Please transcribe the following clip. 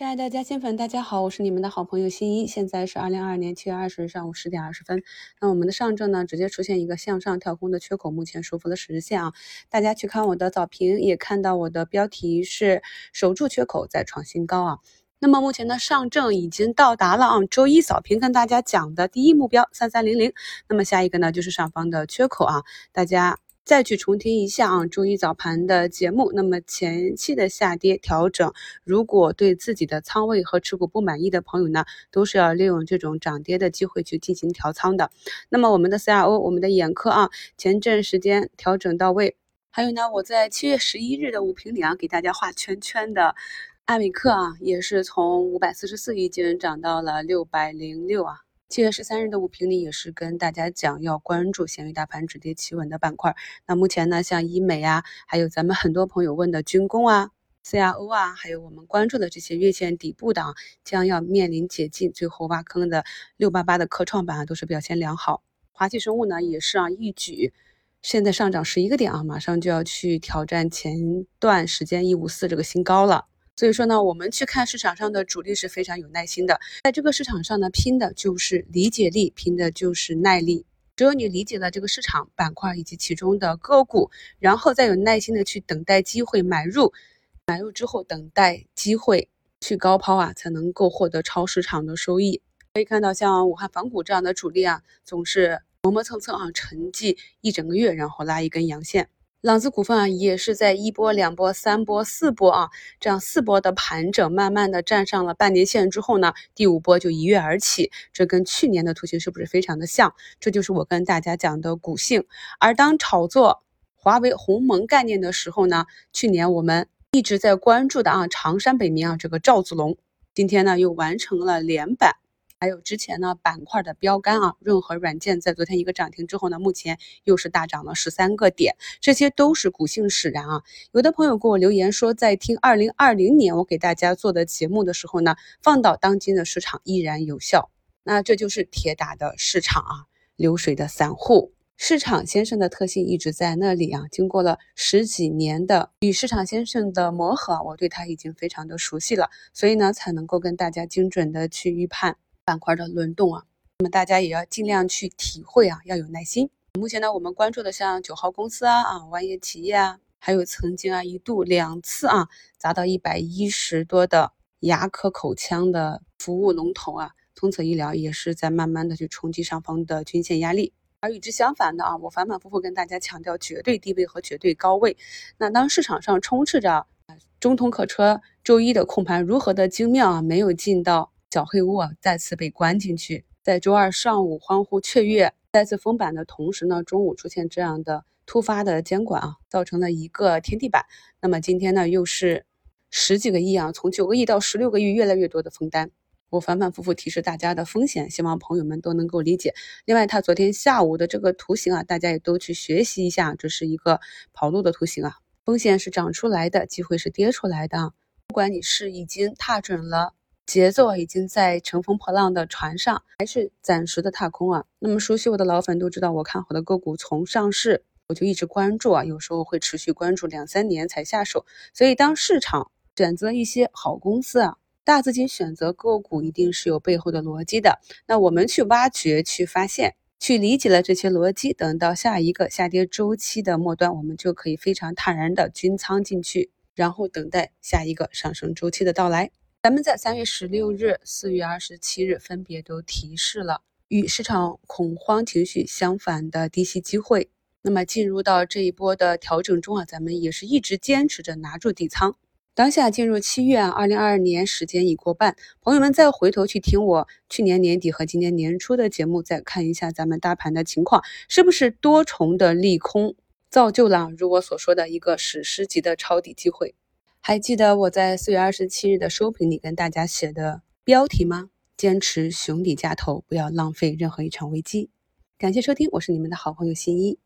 亲爱的嘉兴粉，大家好，我是你们的好朋友新一。现在是二零二二年七月二十日上午十点二十分。那我们的上证呢，直接出现一个向上跳空的缺口，目前收复了十日线啊。大家去看我的早评，也看到我的标题是守住缺口再创新高啊。那么目前呢，上证已经到达了啊，周一早评跟大家讲的第一目标三三零零。那么下一个呢，就是上方的缺口啊，大家。再去重听一下啊，周一早盘的节目。那么前期的下跌调整，如果对自己的仓位和持股不满意的朋友呢，都是要利用这种涨跌的机会去进行调仓的。那么我们的 CRO，我们的眼科啊，前阵时间调整到位。还有呢，我在七月十一日的五评里啊，给大家画圈圈的艾美克啊，也是从五百四十四已经涨到了六百零六啊。七月十三日的午评里也是跟大家讲要关注闲鱼大盘止跌企稳的板块。那目前呢，像医美啊，还有咱们很多朋友问的军工啊、CRO 啊，还有我们关注的这些月线底部的，将要面临解禁，最后挖坑的六八八的科创板啊，都是表现良好。华西生物呢，也是啊，一举现在上涨十一个点啊，马上就要去挑战前段时间一五四这个新高了。所以说呢，我们去看市场上的主力是非常有耐心的，在这个市场上呢，拼的就是理解力，拼的就是耐力。只有你理解了这个市场板块以及其中的个股，然后再有耐心的去等待机会买入，买入之后等待机会去高抛啊，才能够获得超市场的收益。可以看到，像武汉仿股这样的主力啊，总是磨磨蹭蹭啊，沉寂一整个月，然后拉一根阳线。朗姿股份啊，也是在一波、两波、三波、四波啊，这样四波的盘整，慢慢的站上了半年线之后呢，第五波就一跃而起，这跟去年的图形是不是非常的像？这就是我跟大家讲的股性。而当炒作华为鸿蒙概念的时候呢，去年我们一直在关注的啊，长山北明啊，这个赵子龙，今天呢又完成了连板。还有之前呢板块的标杆啊，润和软件在昨天一个涨停之后呢，目前又是大涨了十三个点，这些都是股性使然啊。有的朋友给我留言说，在听二零二零年我给大家做的节目的时候呢，放到当今的市场依然有效。那这就是铁打的市场啊，流水的散户市场先生的特性一直在那里啊。经过了十几年的与市场先生的磨合，我对他已经非常的熟悉了，所以呢才能够跟大家精准的去预判。板块的轮动啊，那么大家也要尽量去体会啊，要有耐心。目前呢，我们关注的像九号公司啊、啊万业企业啊，还有曾经啊一度两次啊砸到一百一十多的牙科口腔的服务龙头啊，通策医疗也是在慢慢的去冲击上方的均线压力。而与之相反的啊，我反反复复跟大家强调绝对低位和绝对高位。那当市场上充斥着中通客车周一的控盘如何的精妙啊，没有进到。小黑屋啊，再次被关进去。在周二上午欢呼雀跃，再次封板的同时呢，中午出现这样的突发的监管啊，造成了一个天地板。那么今天呢，又是十几个亿啊，从九个亿到十六个亿，越来越多的封单。我反反复复提示大家的风险，希望朋友们都能够理解。另外，他昨天下午的这个图形啊，大家也都去学习一下，这是一个跑路的图形啊。风险是涨出来的，机会是跌出来的。不管你是已经踏准了。节奏已经在乘风破浪的船上，还是暂时的踏空啊？那么熟悉我的老粉都知道，我看好的个股从上市我就一直关注啊，有时候会持续关注两三年才下手。所以当市场选择一些好公司啊，大资金选择个股一定是有背后的逻辑的。那我们去挖掘、去发现、去理解了这些逻辑，等到下一个下跌周期的末端，我们就可以非常坦然的均仓进去，然后等待下一个上升周期的到来。咱们在三月十六日、四月二十七日分别都提示了与市场恐慌情绪相反的低吸机会。那么进入到这一波的调整中啊，咱们也是一直坚持着拿住底仓。当下进入七月啊，二零二二年时间已过半，朋友们再回头去听我去年年底和今年年初的节目，再看一下咱们大盘的情况，是不是多重的利空造就了如我所说的一个史诗级的抄底机会？还记得我在四月二十七日的收评里跟大家写的标题吗？坚持熊底加头，不要浪费任何一场危机。感谢收听，我是你们的好朋友新一。